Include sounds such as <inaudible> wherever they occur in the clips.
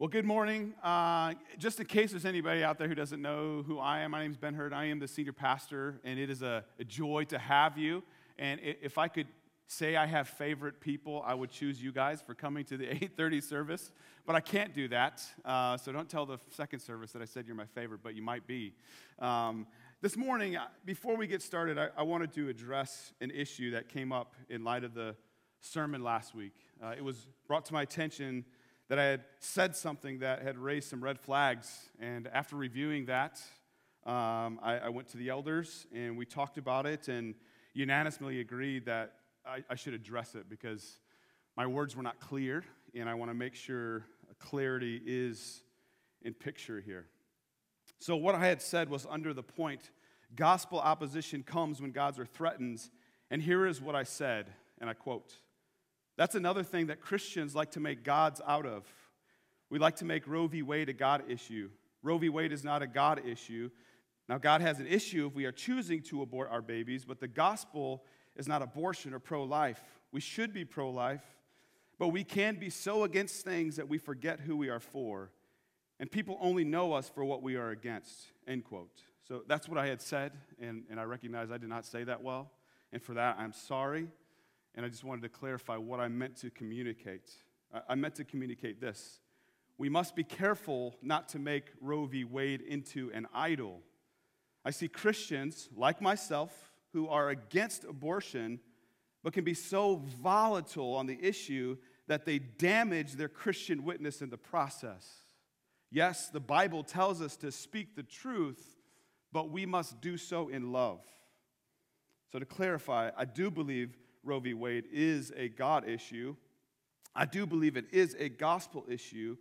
Well, good morning. Uh, just in case there's anybody out there who doesn't know who I am, my name is Ben Hurd. I am the senior pastor, and it is a, a joy to have you. And if I could say I have favorite people, I would choose you guys for coming to the <laughs> 8:30 service. But I can't do that, uh, so don't tell the second service that I said you're my favorite, but you might be. Um, this morning, uh, before we get started, I, I, wanted to address an issue that came up in light of the sermon last week. Uh, it was brought to my attention that I had said something that had raised some red flags. And after reviewing that, um, I, I, went to the elders and we talked about it and unanimously agreed that I, I should address it because my words were not clear and I want to make sure clarity is in picture here. So, what I had said was under the point gospel opposition comes when gods are threatened. And here is what I said, and I quote that's another thing that Christians like to make gods out of. We like to make Roe v. Wade a God issue. Roe v. Wade is not a God issue. Now, God has an issue if we are choosing to abort our babies, but the gospel is not abortion or pro life. We should be pro life, but we can be so against things that we forget who we are for. And people only know us for what we are against. End quote. So that's what I had said, and, and I recognize I did not say that well. And for that, I'm sorry and I just wanted to clarify what I meant to communicate. I meant to communicate this. We must be careful not to make Roe v. Wade into an idol. I see Christians, like myself, who are against abortion, but can be so volatile on the issue that they damage their Christian witness in the process. Yes, the Bible tells us to speak the truth, but we must do so in love. So, to clarify, I do believe Roe v. Wade is a God issue. I do believe it is a gospel issue.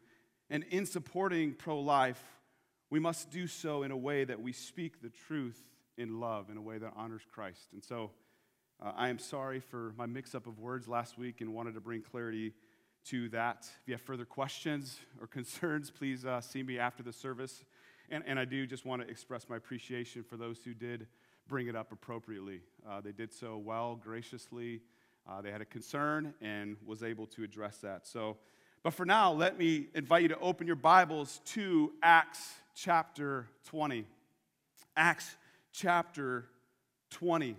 And in supporting pro life, we must do so in a way that we speak the truth in love, in a way that honors Christ. And so uh, I am sorry for my mix up of words last week and wanted to bring clarity to that. If you have further questions or concerns, please uh, see me after the service. And, and I do just want to express my appreciation for those who did bring it up appropriately. Uh, they did so well, graciously. Uh, they had a concern and was able to address that. So, but for now, let me invite you to open your Bibles to Acts chapter 20. Acts chapter 20.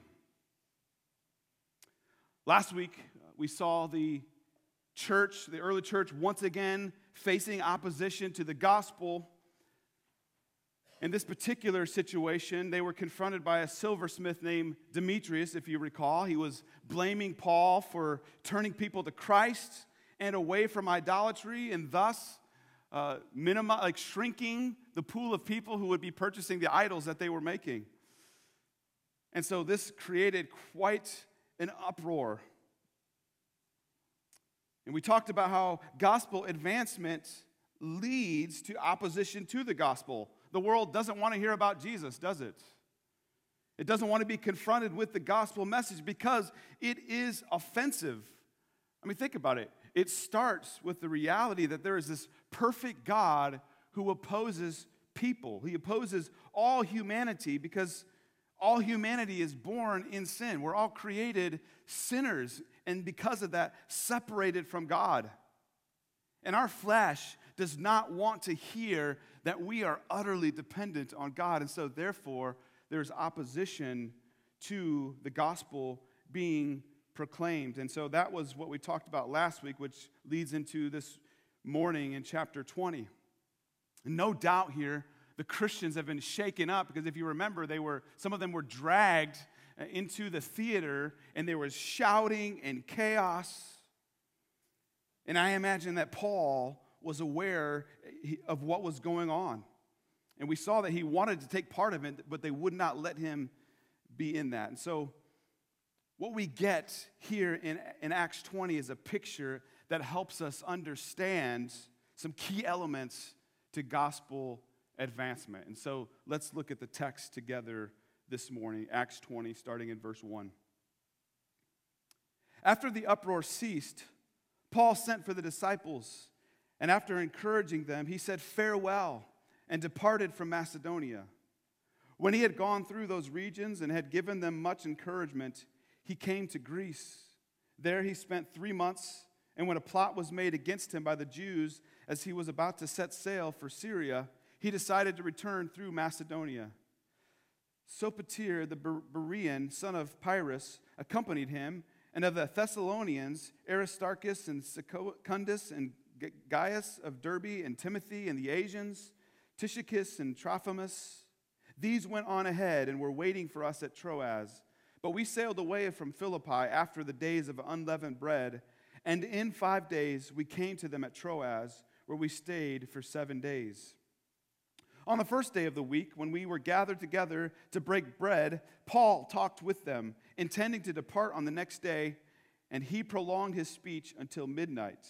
Last week, we saw the church, the early church, once again facing opposition to the gospel in this particular situation, they were confronted by a silversmith named Demetrius, if you recall. He was blaming Paul for turning people to Christ and away from idolatry, and thus uh, like shrinking the pool of people who would be purchasing the idols that they were making. And so this created quite an uproar. And we talked about how gospel advancement leads to opposition to the gospel the world doesn't want to hear about Jesus, does it? It doesn't want to be confronted with the gospel message because it is offensive. I mean, think about it. It starts with the reality that there is this perfect God who opposes people. He opposes all humanity because all humanity is born in sin. We're all created sinners, and because of that, separated from God. And our flesh does not want to hear that we are utterly dependent on God. And so, therefore, there's opposition to the gospel being proclaimed. And so, that was what we talked about last week, which leads into this morning in chapter 20. And no doubt here, the Christians have been shaken up because if you remember, they were, some of them were dragged uh, into the theater and there was shouting and chaos. And I imagine that Paul was aware eh, of what was going on. And we saw that he wanted to take part of it, but they would not let him be in that. And so, what we get here in, in Acts 20 is a picture that helps us understand some key elements to gospel advancement. And so, let's look at the text together this morning, Acts 20, starting in verse 1. After the uproar ceased, Paul sent for the disciples and after encouraging them, he said farewell and departed from Macedonia. When he had gone through those regions and had given them much encouragement, he came to Greece. There he spent three months And when a plot was made against him by the Jews as he was about to set sail for Syria, he decided to return through Macedonia. Sopater, the Berean, son of Pyrrhus, accompanied him, and of the Thessalonians, Aristarchus and Secundus and Gaius of Derbe and Timothy and the Asians, Tychicus and Trophimus. These went on ahead and were waiting for us at Troas. But we sailed away from Philippi after the days of unleavened bread, and in five days we came to them at Troas, where we stayed for seven days. On the first day of the week, when we were gathered together to break bread, Paul talked with them, intending to depart on the next day, and he prolonged his speech until midnight.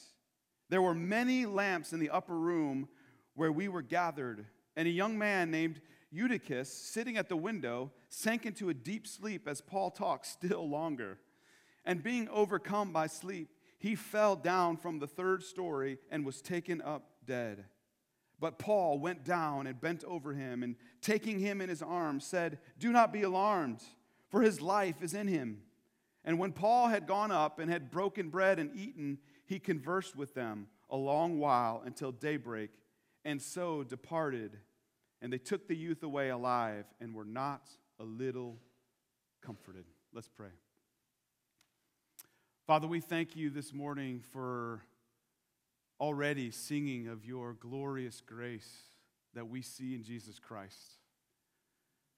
There were many lamps in the upper room where we were gathered, and a young man named Eutychus, sitting at the window, sank into a deep sleep as Paul talked still longer. And being overcome by sleep, he fell down from the third story and was taken up dead. But Paul went down and bent over him, and taking him in his arms, said, Do not be alarmed, for his life is in him. And when Paul had gone up and had broken bread and eaten, he conversed with them a long while until daybreak, and so departed. And they took the youth away alive and were not a little comforted. Let's pray. Father, we thank you this morning for already singing of your glorious grace that we see in Jesus Christ,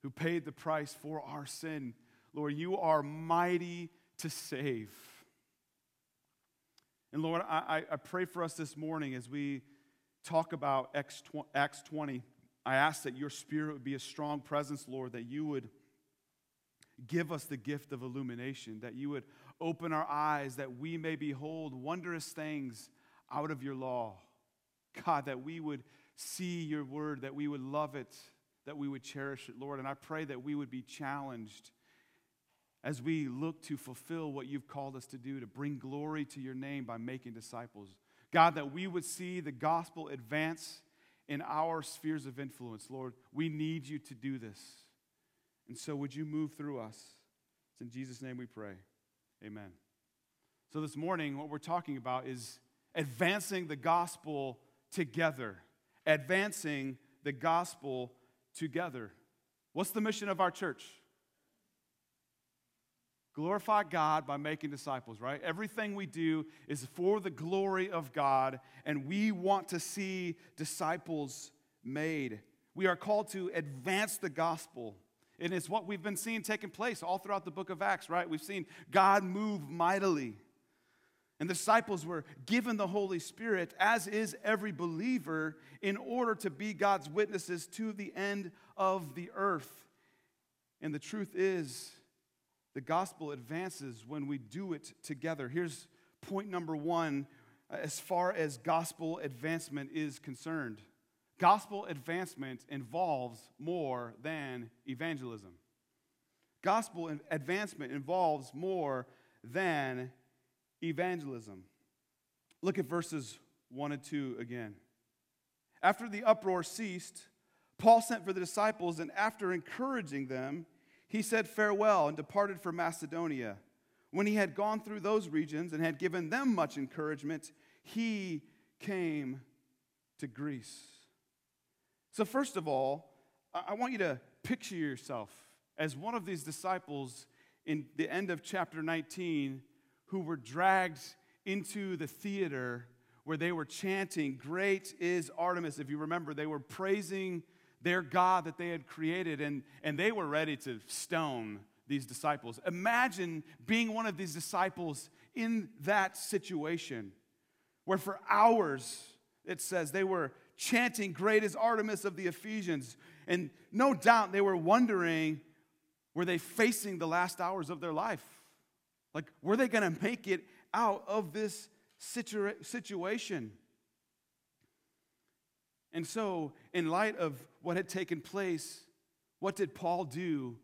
who paid the price for our sin. Lord, you are mighty to save. And Lord, I, I pray for us this morning as we talk about Acts 20 I ask that your spirit would be a strong presence, Lord, that you would give us the gift of illumination, that you would open our eyes, that we may behold wondrous things out of your law. God, that we would see your word, that we would love it, that we would cherish it, Lord. And I pray that we would be challenged as we look to fulfill what you've called us to do, to bring glory to your name by making disciples. God, that we would see the gospel advance in our spheres of influence, Lord. We need you to do this. And so, would you move through us? It's in Jesus' name we pray. Amen. So, this morning, what we're talking about is advancing the gospel together. Advancing the gospel together. What's the mission of our church? Glorify God by making disciples, right? Everything we do is for the glory of God, and we want to see disciples made. We are called to advance the gospel. And it's what we've been seeing taking place all throughout the book of Acts, right? We've seen God move mightily. And disciples were given the Holy Spirit, as is every believer, in order to be God's witnesses to the end of the earth. And the truth is, the gospel advances when we do it together. Here's point number one uh, as far as gospel advancement is concerned gospel advancement involves more than evangelism. Gospel advancement involves more than evangelism. Look at verses 1 and 2 again. After the uproar ceased, Paul sent for the disciples, and after encouraging them, he said farewell and departed for Macedonia. When he had gone through those regions and had given them much encouragement, he came to Greece. So, first of all, I want you to picture yourself as one of these disciples in the end of chapter 19 who were dragged into the theater where they were chanting, Great is Artemis. If you remember, they were praising their God that they had created, and, and they were ready to stone these disciples. Imagine being one of these disciples in that situation where for hours it says they were chanting, Great is Artemis of the Ephesians. And no doubt they were wondering, were they facing the last hours of their life? Like, were they going to make it out of this situa- situation? And so, in light of what had taken place, what did Paul do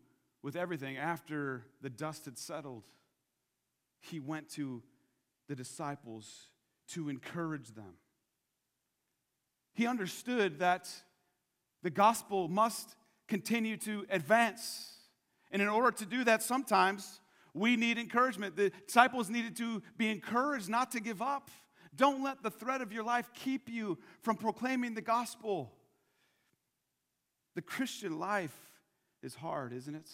with everything after the dust had settled? He went to the disciples to encourage them. He understood that the gospel must continue to advance. And in order to do that, sometimes We need encouragement. The disciples needed to be encouraged not to give up. Don't let the threat of your life keep you from proclaiming the gospel. The Christian life is hard, isn't it?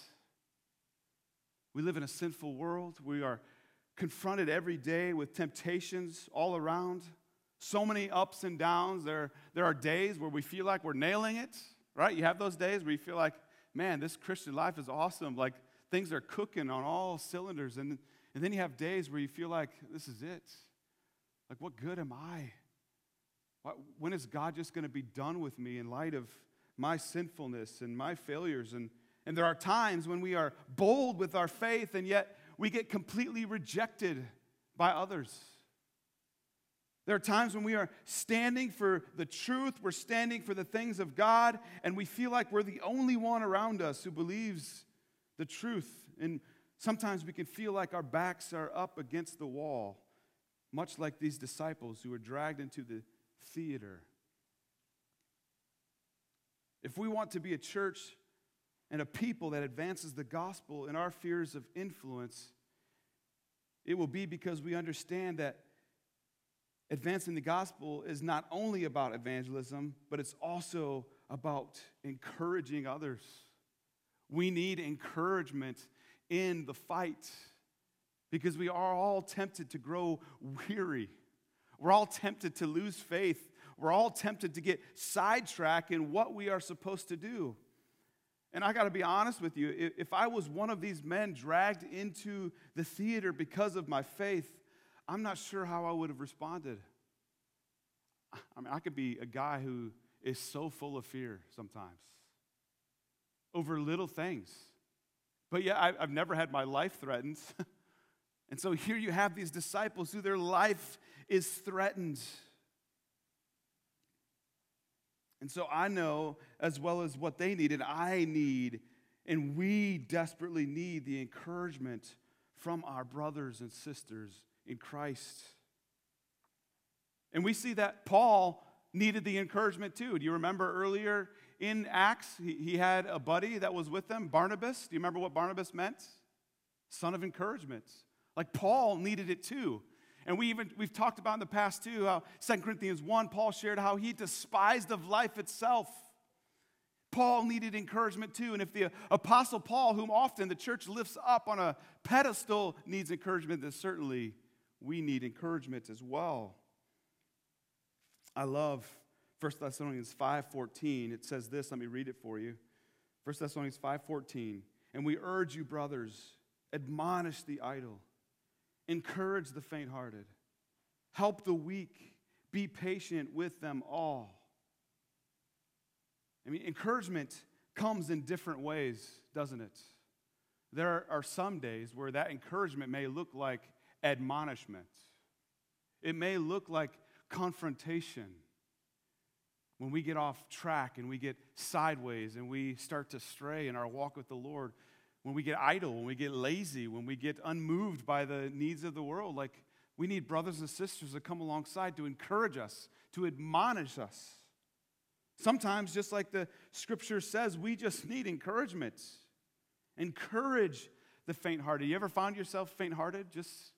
We live in a sinful world. We are confronted every day with temptations all around. So many ups and downs. There, there are days where we feel like we're nailing it, right? You have those days where you feel like, man, this Christian life is awesome. Like things are cooking on all cylinders. And, and then you have days where you feel like, this is it. Like, what good am I? When is God just going to be done with me in light of my sinfulness and my failures? And, and there are times when we are bold with our faith, and yet we get completely rejected by others. There are times when we are standing for the truth, we're standing for the things of God, and we feel like we're the only one around us who believes the truth. And sometimes we can feel like our backs are up against the wall, much like these disciples who were dragged into the theater. If we want to be a church and a people that advances the gospel in our fears of influence, it will be because we understand that advancing the gospel is not only about evangelism, but it's also about encouraging others. We need encouragement in the fight because we are all tempted to grow weary. We're all tempted to lose faith. We're all tempted to get sidetracked in what we are supposed to do. And I got to be honest with you, if I was one of these men dragged into the theater because of my faith, I'm not sure how I would have responded. I mean, I could be a guy who is so full of fear sometimes over little things. But yeah, I've never had my life threatened. <laughs> and so here you have these disciples who their life is threatened. And so I know as well as what they needed, I need, and we desperately need the encouragement from our brothers and sisters in Christ. And we see that Paul needed the encouragement too. Do you remember earlier in Acts, he, had a buddy that was with them, Barnabas? Do you remember what Barnabas meant? Son of encouragement. Like Paul needed it too. And we even we've talked about in the past too how 2 Corinthians 1, Paul shared how he despised of life itself. Paul needed encouragement too. And if the apostle Paul, whom often the church lifts up on a pedestal, needs encouragement, then certainly we need encouragement as well. I love 1 Thessalonians 5:14. It says this, let me read it for you. 1 Thessalonians 5:14. And we urge you, brothers, admonish the idle encourage the faint hearted, help the weak, be patient with them all. I mean, encouragement comes in different ways, doesn't it? There are some days where that encouragement may look like admonishment, it may look like confrontation. When we get off track and we get sideways and we start to stray in our walk with the Lord, when we get idle, when we get lazy, when we get unmoved by the needs of the world. Like, we need brothers and sisters to come alongside to encourage us, to admonish us. Sometimes, just like the scripture says, we just need encouragement. Encourage the faint hearted. You ever found yourself faint hearted just,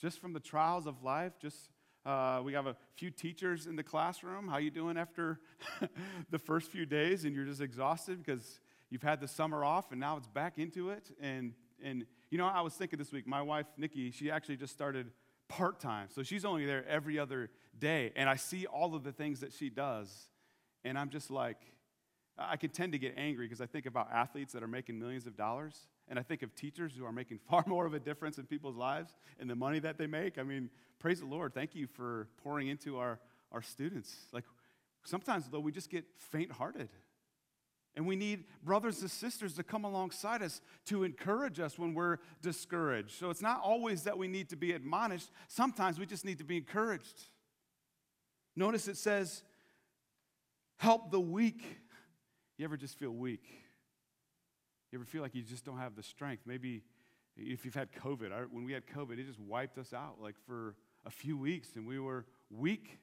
just from the trials of life? Just uh, we have a few teachers in the classroom. How you doing after <laughs> the first few days? And you're just exhausted because you've had the summer off and now it's back into it. And, and you know, I was thinking this week, my wife, Nikki, she actually just started part time. So she's only there every other day. And I see all of the things that she does. And I'm just like, I can tend to get angry because I think about athletes that are making millions of dollars. And I think of teachers who are making <laughs> far more of a difference in people's lives and the money that they make. I mean, praise the Lord. Thank you for pouring into our, our students. Like, sometimes, though, we just get faint hearted. And we need brothers and sisters to come alongside us to encourage us when we're discouraged. So it's not always that we need to be admonished, sometimes we just need to be encouraged. Notice it says, help the weak. You ever just feel weak? You ever feel like you just don't have the strength? Maybe if you've had COVID, when we had COVID, it just wiped us out like for a few weeks and we were weak.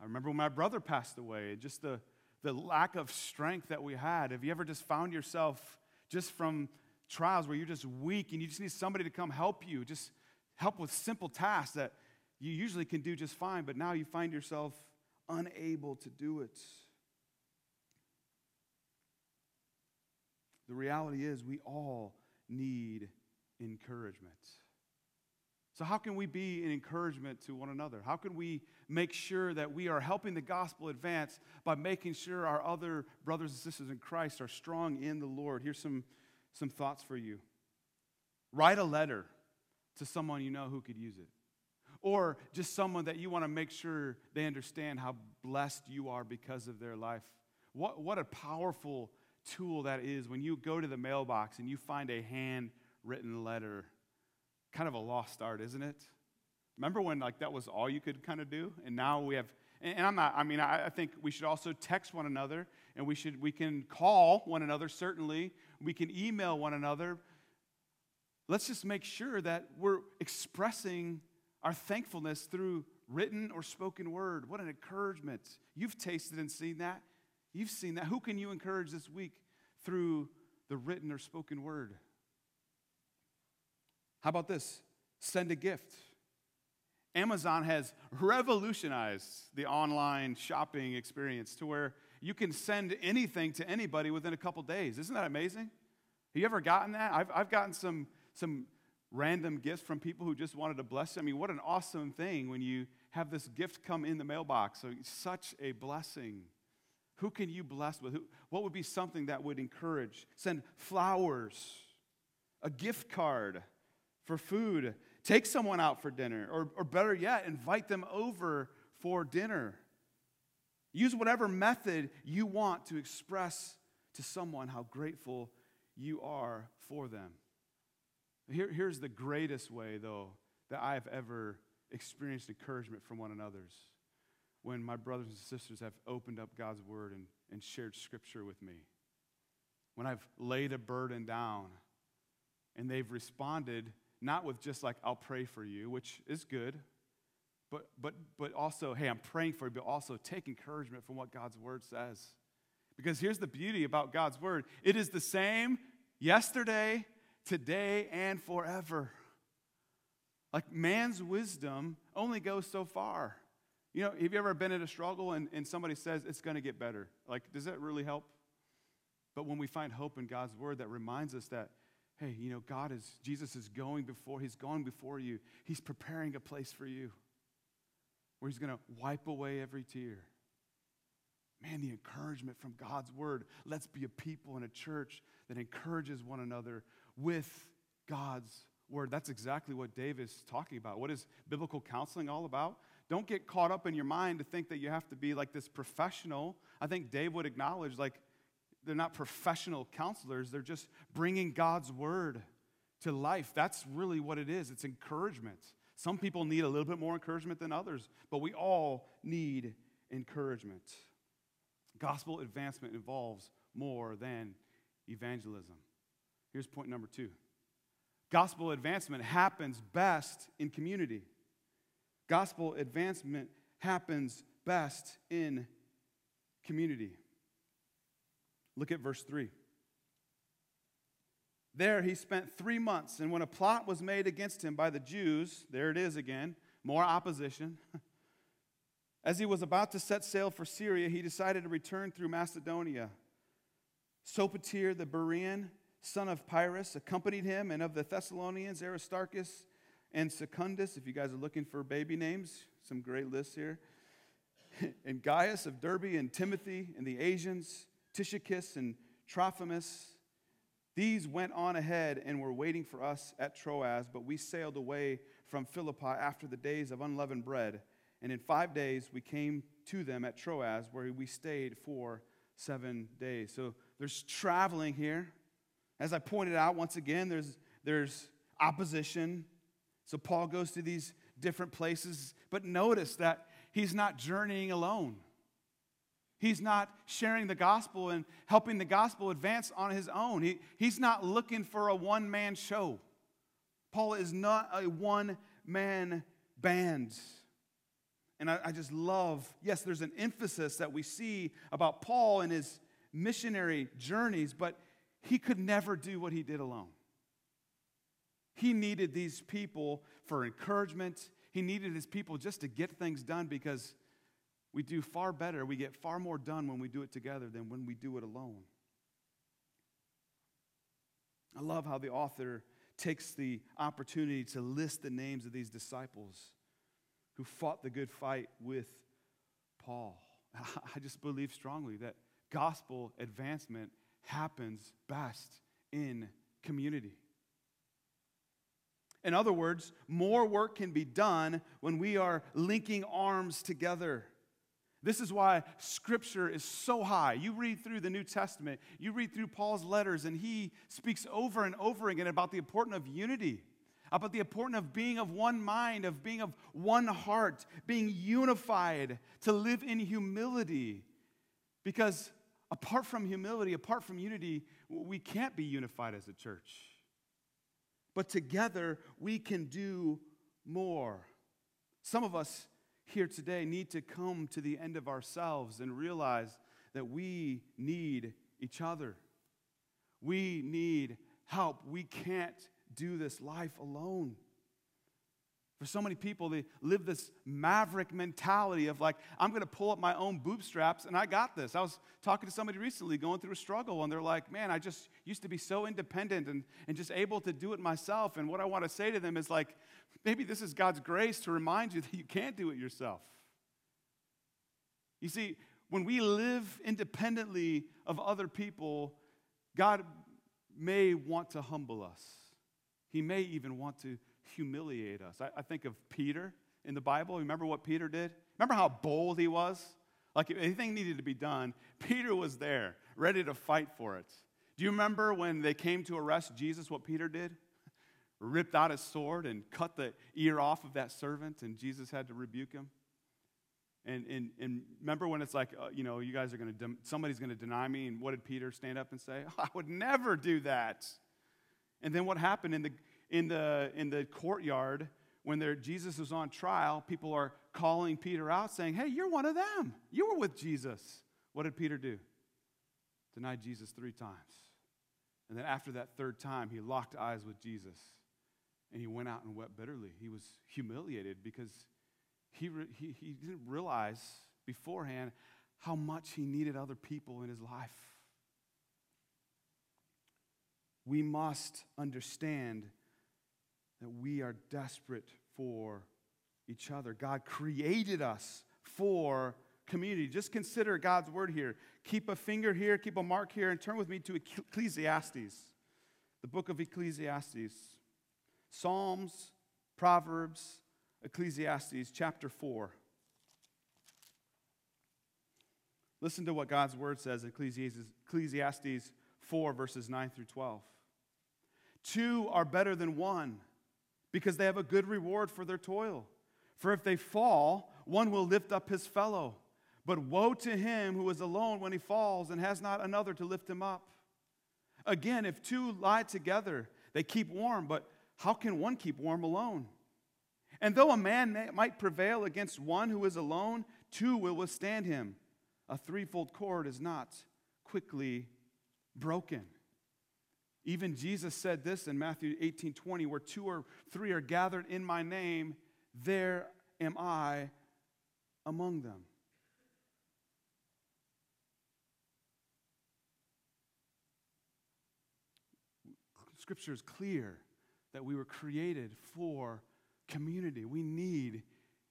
I remember when my brother passed away, just the the lack of strength that we had. Have you ever just found yourself just from trials where you're just weak and you just need somebody to come help you, just help with simple tasks that you usually can do just fine, but now you find yourself unable to do it. The reality is, we all need encouragement. So, how can we be an encouragement to one another? How can we make sure that we are helping the gospel advance by making sure our other brothers and sisters in Christ are strong in the Lord? Here's some, some thoughts for you write a letter to someone you know who could use it, or just someone that you want to make sure they understand how blessed you are because of their life. What, what a powerful tool that is when you go to the mailbox and you find a handwritten letter kind of a lost art, isn't it? Remember when like that was all you could kind of do, and now we have. And I'm not. I mean, I, I think we should also text one another, and we should we can call one another. Certainly, we can email one another. Let's just make sure that we're expressing our thankfulness through written or spoken word. What an encouragement! You've tasted and seen that. You've seen that. Who can you encourage this week through the written or spoken word? How about this? Send a gift. Amazon has revolutionized the online shopping experience to where you can send anything to anybody within a couple days. Isn't that amazing? Have you ever gotten that? I've, I've gotten some, some random gifts from people who just wanted to bless you. I mean, what an awesome thing when you have this gift come in the mailbox. So, such a blessing. Who can you bless with? Who, what would be something that would encourage? Send flowers, a gift card, for food. Take someone out for dinner, or, or better yet, invite them over for dinner. Use whatever method you want to express to someone how grateful you are for them. Here, here's the greatest way, though, that I have ever experienced encouragement from one another's. When my brothers and sisters have opened up God's word and, and shared scripture with me. When I've laid a burden down and they've responded not with just like, I'll pray for you, which is good, but, but, but also, hey, I'm praying for you, but also take encouragement from what God's word says. Because here's the beauty about God's word it is the same yesterday, today, and forever. Like man's wisdom only goes so far. You know, have you ever been in a struggle and, and somebody says it's going to get better? Like, does that really help? But when we find hope in God's word that reminds us that hey, you know, God is, Jesus is going before, He's going before you. He's preparing a place for you where He's going to wipe away every tear. Man, the encouragement from God's word. Let's be a people in a church that encourages one another with God's word. That's exactly what Dave is talking about. What is biblical counseling all about? Don't get caught up in your mind to think that you have to be like this professional. I think Dave would acknowledge, like, they're not professional counselors, they're just bringing God's word to life. That's really what it is it's encouragement. Some people need a little bit more encouragement than others, but we all need encouragement. Gospel advancement involves more than evangelism. Here's point number two gospel advancement happens best in community. Gospel advancement happens best in community. Look at verse 3. There he spent three months, and when a plot was made against him by the Jews, there it is again, more opposition. <laughs> As he was about to set sail for Syria, he decided to return through Macedonia. Sopater the Berean, son of Pyrrhus, accompanied him, and of the Thessalonians, Aristarchus and Secundus. If you guys are looking for baby names, some great lists here. <laughs> and Gaius of Derbe, and Timothy, and the Asians. Tychicus and Trophimus. These went on ahead and were waiting for us at Troas, but we sailed away from Philippi after the days of unleavened bread. And in five days we came to them at Troas, where we stayed for seven days. So there's traveling here. As I pointed out, once again, there's, there's opposition. So Paul goes to these different places, but notice that he's not journeying alone. He's not sharing the gospel and helping the gospel advance on his own. He, he's not looking for a one man show. Paul is not a one man band. And I, I, just love, yes, there's an emphasis that we see about Paul and his missionary journeys, but he could never do what he did alone. He needed these people for encouragement. He needed his people just to get things done because we do far better, we get far more done when we do it together than when we do it alone. I love how the author takes the opportunity to list the names of these disciples who fought the good fight with Paul. <laughs> I just believe strongly that gospel advancement happens best in community. In other words, more work can be done when we are linking arms together. This is why scripture is so high. You read through the New Testament, you read through Paul's letters, and he speaks over and over again about the importance of unity, about the importance of being of one mind, of being of one heart, being unified, to live in humility. Because apart from humility, apart from unity, we can't be unified as a church. But together, we can do more. Some of us here today need to come to the end of ourselves and realize that we need each other. We need help. We can't do this life alone. For so many people, they live this maverick mentality of like, I'm going to pull up my own bootstraps and I got this. I was talking to somebody recently going through a struggle and they're like, man, I just used to be so independent and, and just able to do it myself. And what I want to say to them is like, maybe this is God's grace to remind you <laughs> that you can't do it yourself. You see, when we live independently of other people, God may want to humble us. He may even want to humiliate us. I, I, think of Peter in the Bible. Remember what Peter did? Remember how bold he was? Like if anything needed to be done, Peter was there, ready to fight for it. Do you remember when they came to arrest Jesus, what Peter did? Ripped out his sword and cut the ear off of that servant, and Jesus had to rebuke him. And, and, and remember when it's like, uh, you know, you guys are going to, de- somebody's going to deny me. And what did Peter stand up and say? <laughs> I would never do that. And then what happened in the, in the, in the courtyard when Jesus was on trial, people are calling Peter out saying, Hey, you're one of them. You were with Jesus. What did Peter do? Denied Jesus three times. And then after that third time, he locked eyes with Jesus and he went out and wept bitterly. He was humiliated because he, re- he, he didn't realize beforehand how much he needed other people in his life. We must understand that we are desperate for each other. God created us for community. Just consider God's word here. Keep a finger here, keep a mark here, and turn with me to Ecclesiastes, the book of Ecclesiastes. Psalms, Proverbs, Ecclesiastes, chapter 4. Listen to what God's word says Ecclesiastes 4, verses 9 through 12. Two are better than one because they have a good reward for their toil. For if they fall, one will lift up his fellow. But woe to him who is alone when he falls and has not another to lift him up. Again, if two lie together, they keep warm, but how can one keep warm alone? And though a man may, might prevail against one who is alone, two will withstand him. A threefold cord is not quickly broken. Even Jesus said this in Matthew 18 20, where two or three are gathered in my name, there am I among them. Scripture is clear that we were created for community. We need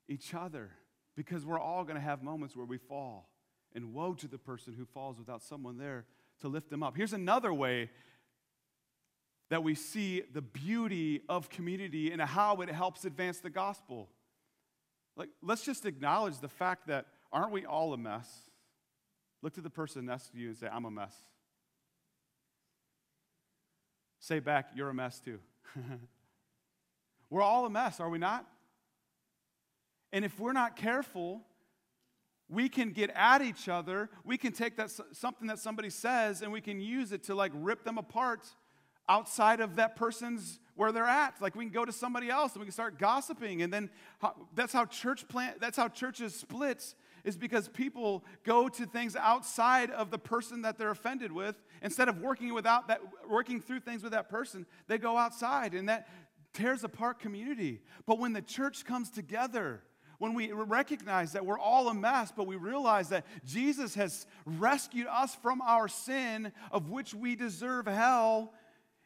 each other because we're all going to have moments where we fall. And woe to the person who falls without someone there to lift them up. Here's another way that we see the beauty of community and how it helps advance the gospel. Like, let's just acknowledge the fact that aren't we all a mess? Look to the person next to you and say, I'm a mess. Say back, you're a mess too. <laughs> we're all a mess, are we not? And if we're not careful, we can get at each other. We can take that something that somebody says and we can use it to like rip them apart outside of that person's where they're at. Like we can go to somebody else and we can start gossiping. And then how, that's how church plant, that's how churches splits is because people go to things outside of the person that they're offended with instead of working without that working through things with that person they go outside and that tears apart community. But when the church comes together, when we recognize that we're all a mess, but we realize that Jesus has rescued us from our sin, of which we deserve hell.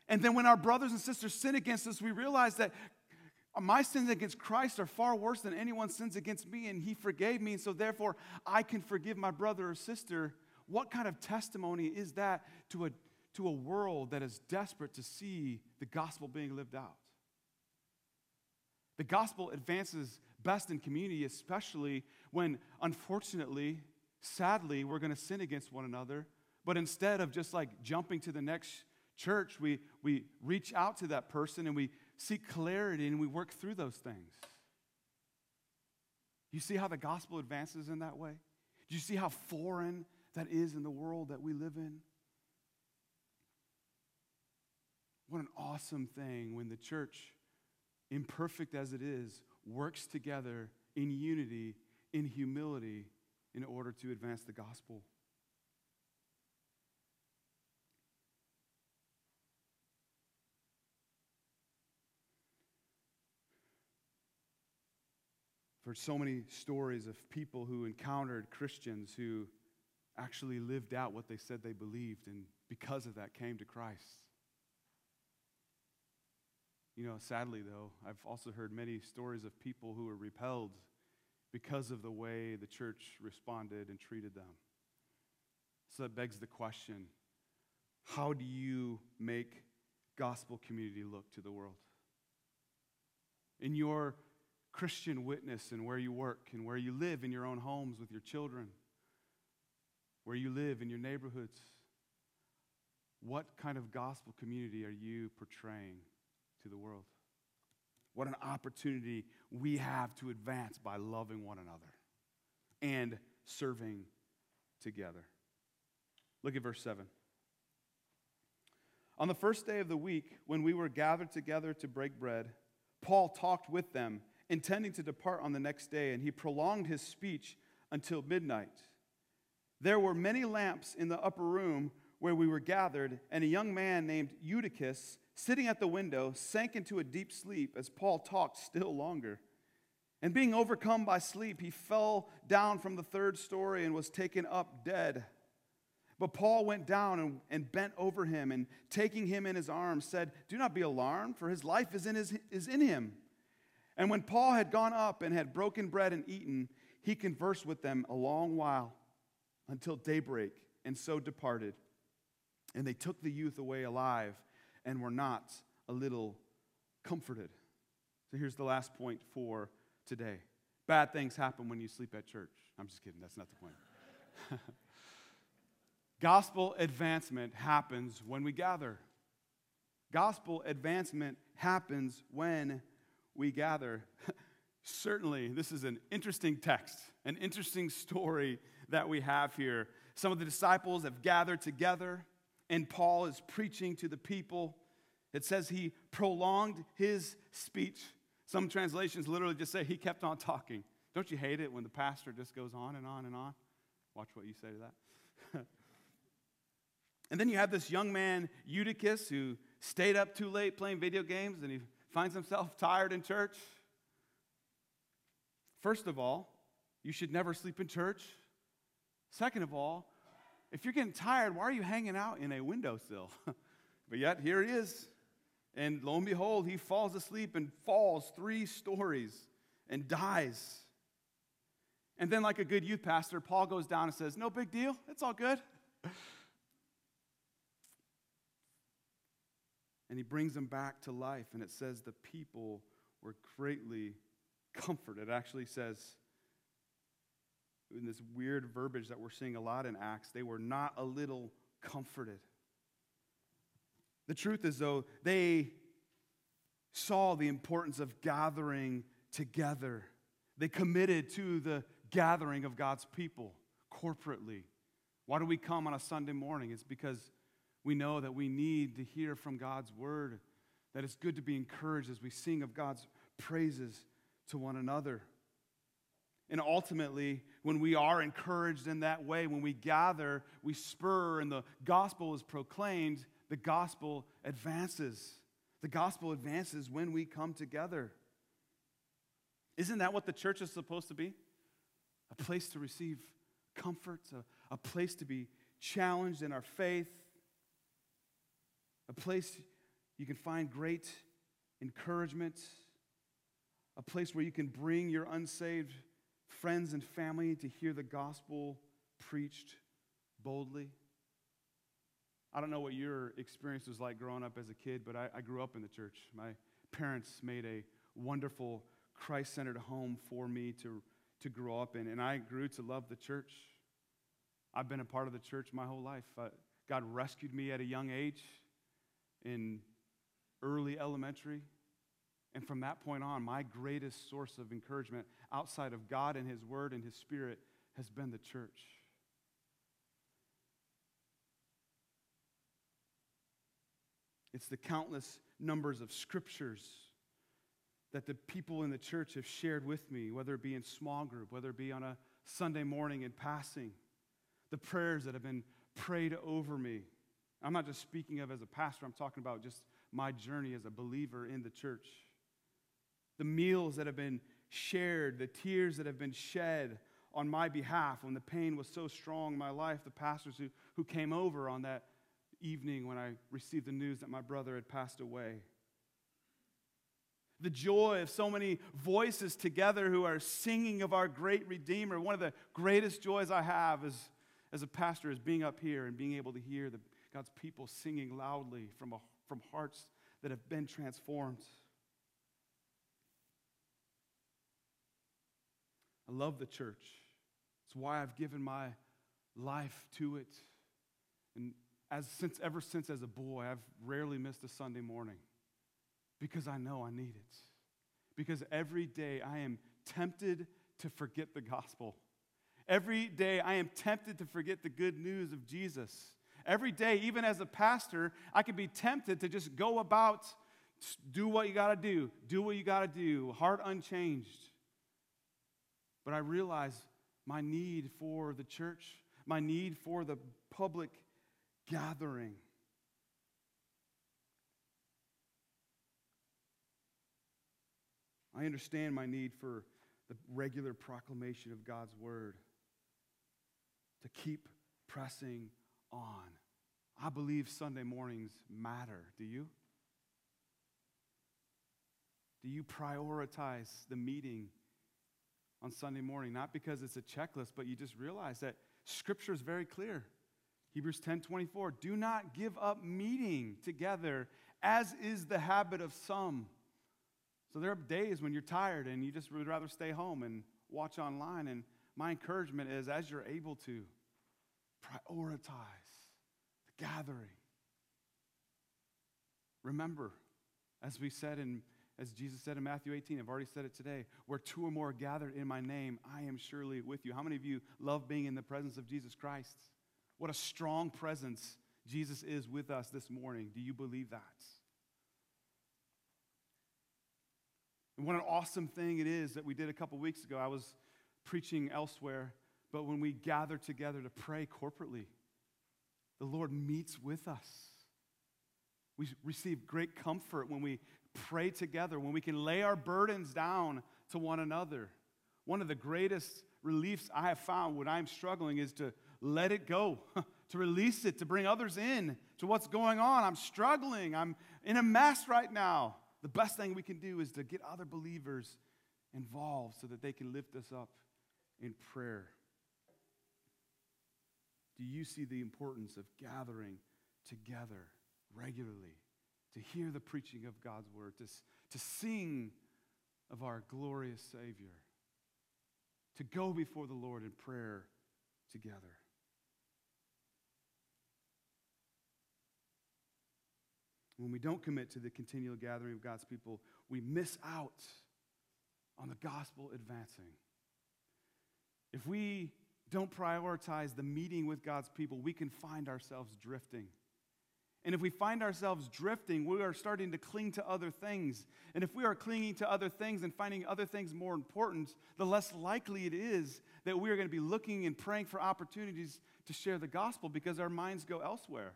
And then when our brothers and sisters sin against us, we realize that my sins against Christ are far worse than anyone's sins against me, and He forgave me, and so therefore I can forgive my brother or sister. What kind of testimony is that to a, to a world that is desperate to see the gospel being lived out? The gospel advances best in community, especially when, unfortunately, sadly, we're going to sin against one another. But instead of just like jumping to the next church, we, we reach out to that person and we seek clarity and we work through those things. You see how the gospel advances in that way? Do you see how foreign that is in the world that we live in? What an awesome thing when the church, imperfect as it is, works together in unity, in humility, in order to advance the gospel. For so many stories of people who encountered Christians who actually lived out what they said they believed, and because of that came to Christ. You know, sadly, though, I've also heard many stories of people who were repelled because of the way the church responded and treated them. So that begs the question how do you make gospel community look to the world? In your Christian witness and where you work and where you live in your own homes with your children, where you live in your neighborhoods, what kind of gospel community are you portraying? to the world. What an opportunity we have to advance by loving one another and serving together. Look at verse 7. On the first day of the week, when we were gathered together to break bread, Paul talked with them, intending to depart on the next day, and he prolonged his speech until midnight. There were many lamps in the upper room where we were gathered, and a young man named Eutychus sitting at the window, sank into a deep sleep as Paul talked still longer. And being overcome by sleep, he fell down from the third story and was taken up dead. But Paul went down and, and, bent over him, and taking him in his arms, said, Do not be alarmed, for his life is in, his, is in him. And when Paul had gone up and had broken bread and eaten, he conversed with them a long while until daybreak, and so departed. And they took the youth away alive and were not a little comforted. So here's the last point for today bad things happen when you sleep at church. I'm just kidding, that's not the point. <laughs> Gospel advancement happens when we gather. Gospel advancement happens when we gather. Certainly, this is an interesting text, an interesting story that we have here. Some of the disciples have gathered together and Paul is preaching to the people. It says he prolonged his speech. Some translations literally just say he kept on talking. Don't you hate it when the pastor just goes on and on and on? Watch what you say to that. <laughs> and then you have this young man, Eutychus, who stayed up too late playing video games and he finds himself tired in church. First of all, you should never sleep in church. Second of all, if you're getting tired, why are you hanging out in a windowsill? <laughs> but yet, here he is. And lo and behold, he falls asleep and falls three stories and dies. And then, like a good youth pastor, Paul goes down and says, No big deal, it's all good. <laughs> And he brings them back to life. And it says the people were greatly comforted. It actually says in this weird verbiage that we're seeing a lot in Acts, they were not a little comforted. The truth is, though, they saw the importance of gathering together. They committed to the gathering of God's people corporately. Why do we come on a Sunday morning? It's because we know that we need to hear from God's word, that it's good to be encouraged as we sing of God's praises to one another. And ultimately, when we are encouraged in that way, when we gather, we spur, and the gospel is proclaimed, the gospel advances. The gospel advances when we come together. Isn't that what the church is supposed to be? A place to receive comfort, a, a place to be challenged in our faith, a place you can find great encouragement, a place where you can bring your unsaved friends and family to hear the gospel preached boldly. I don't know what your experience was like growing up as a kid, but I, I grew up in the church. My parents made a wonderful Christ centered home for me to, to grow up in, and I grew to love the church. I've been a part of the church my whole life. God rescued me at a young age in early elementary. And from that point on, my greatest source of encouragement outside of God and His Word and His Spirit has been the church. It's the countless numbers of scriptures that the people in the church have shared with me, whether it be in small group, whether it be on a Sunday morning in passing, the prayers that have been prayed over me. I'm not just speaking of as a pastor, I'm talking about just my journey as a believer in the church. The meals that have been shared, the tears that have been shed on my behalf when the pain was so strong in my life, the pastors who, who came over on that evening when I received the news that my brother had passed away. The joy of so many voices together who are singing of our great Redeemer. One of the greatest joys I have as, as a pastor is being up here and being able to hear the, God's people singing loudly from, a, from hearts that have been transformed. I love the church. It's why I've given my life to it. And as since ever since as a boy, I've rarely missed a Sunday morning because I know I need it. Because every day I am tempted to forget the gospel. Every day I am tempted to forget the good news of Jesus. Every day, even as a pastor, I can be tempted to just go about, do what you got to do, do what you got to do, heart unchanged. But I realize my need for the church, my need for the public gathering. I understand my need for the regular proclamation of God's word, to keep pressing on. I believe Sunday mornings matter. Do you? Do you prioritize the meeting on Sunday morning? Not because it's a checklist, but you just realize that Scripture is very clear. Hebrews 10 24, do not give up meeting together, as is the habit of some. So there are days when you're tired and you just would rather stay home and watch online. And my encouragement is as you're able to, prioritize gathering. Remember, as we said in as Jesus said in Matthew 18, I've already said it today, where two or more are gathered in my name, I am surely with you. How many of you love being in the presence of Jesus Christ? What a strong presence Jesus is with us this morning. Do you believe that? And what an awesome thing it is that we did a couple weeks ago. I was preaching elsewhere, but when we gather together to pray corporately, the Lord meets with us. We receive great comfort when we pray together, when we can lay our burdens down to one another. One of the greatest reliefs I have found when I'm struggling is to let it go, <laughs> to release it, to bring others in to what's going on. I'm struggling. I'm in a mess right now. The best thing we can do is to get other believers involved so that they can lift us up in prayer. Do you see the importance of gathering together regularly to hear the preaching of God's word, to, to sing of our glorious Savior, to go before the Lord in prayer together? When we don't commit to the continual gathering of God's people, we miss out on the gospel advancing. If we don't prioritize the meeting with God's people, we can find ourselves drifting. And if we find ourselves drifting, we are starting to cling to other things. And if we are clinging to other things and finding other things more important, the less likely it is that we are going to be looking and praying for opportunities to share the gospel because our minds go elsewhere.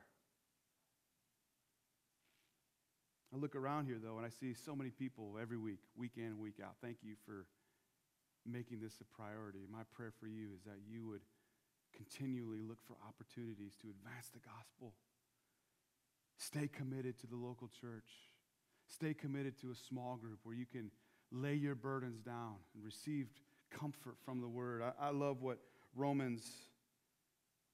I look around here, though, and I see so many people every week, week in and week out. Thank you for making this a priority. My prayer for you is that you would continually look for opportunities to advance the gospel. Stay committed to the local church. Stay committed to a small group where you can lay your burdens down and receive comfort from the word. I, I love what Romans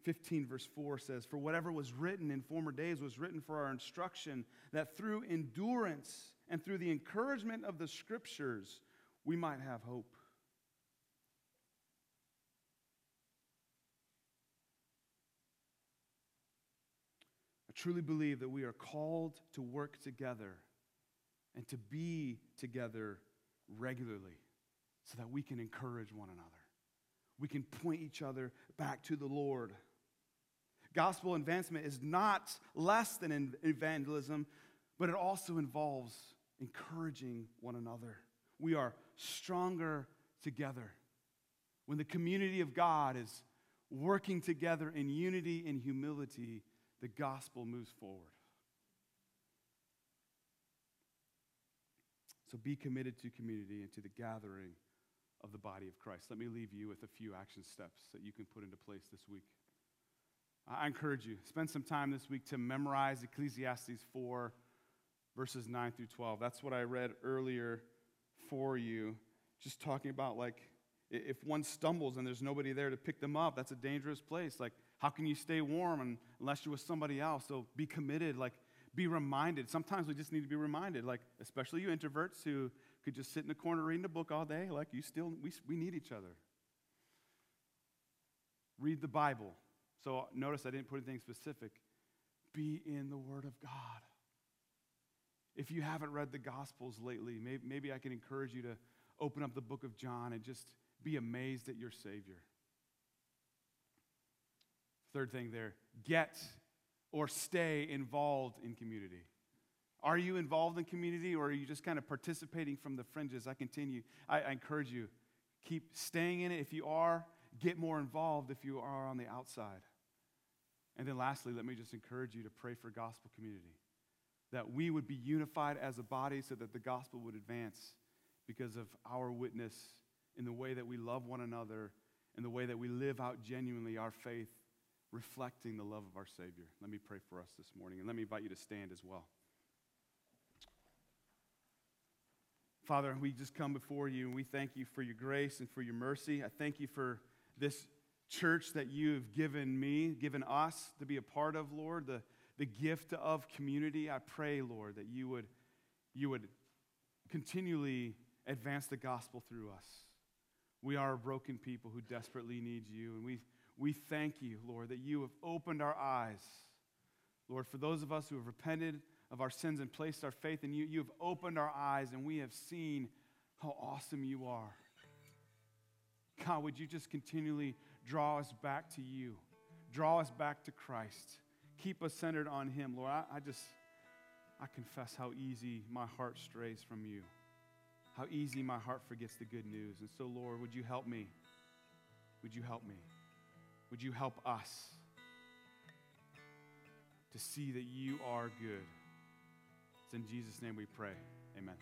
15, verse 4 says, For whatever was written in former days was written for our instruction, that through endurance and through the encouragement of the scriptures, we might have hope. I truly believe that we are called to work together and to be together regularly so that we can encourage one another. We can point each other back to the Lord. Gospel advancement is not less than evangelism, but it also involves encouraging one another. We are stronger together. When the community of God is working together in unity and humility, the gospel moves forward. So be committed to community and to the gathering of the body of Christ. Let me leave you with a few action steps that you can put into place this week. I encourage you, spend some time this week to memorize Ecclesiastes 4, verses 9 through 12. That's what I read earlier for you. Just talking about like if one stumbles and there's nobody there to pick them up, that's a dangerous place. Like, how can you stay warm unless you're with somebody else? So be committed, like, be reminded. Sometimes we just need to be reminded, like, especially you introverts who could just sit in the corner reading a book all day. Like, you still, we, we need each other. Read the Bible. So notice I didn't put anything specific. Be in the Word of God. If you haven't read the Gospels lately, maybe, maybe I can encourage you to open up the book of John and just be amazed at your Savior. Third thing there get or stay involved in community. Are you involved in community or are you just kind of participating from the fringes? I continue. I, I encourage you, keep staying in it. If you are, get more involved if you are on the outside. And then lastly, let me just encourage you to pray for gospel community. That we would be unified as a body so that the gospel would advance because of our witness in the way that we love one another, in the way that we live out genuinely our faith, reflecting the love of our Savior. Let me pray for us this morning, and let me invite you to stand as well. Father, we just come before you and we thank you for your grace and for your mercy. I thank you for this church that you have given me, given us to be a part of, Lord, the, the gift of community. I pray, Lord, that you would, you would continually advance the gospel through us. We are a broken people who desperately need you, and we, we thank you, Lord, that you have opened our eyes. Lord, for those of us who have repented of our sins and placed our faith in you, you have opened our eyes, and we have seen how awesome you are. God, would you just continually draw us back to you, draw us back to Christ, keep us centered on Him, Lord. I, I just, I confess how easy my heart strays from you how easy my heart forgets the good news. And so, Lord, would you help me? Would you help me? Would you help us to see that you are good? It's in Jesus' name we pray. Amen.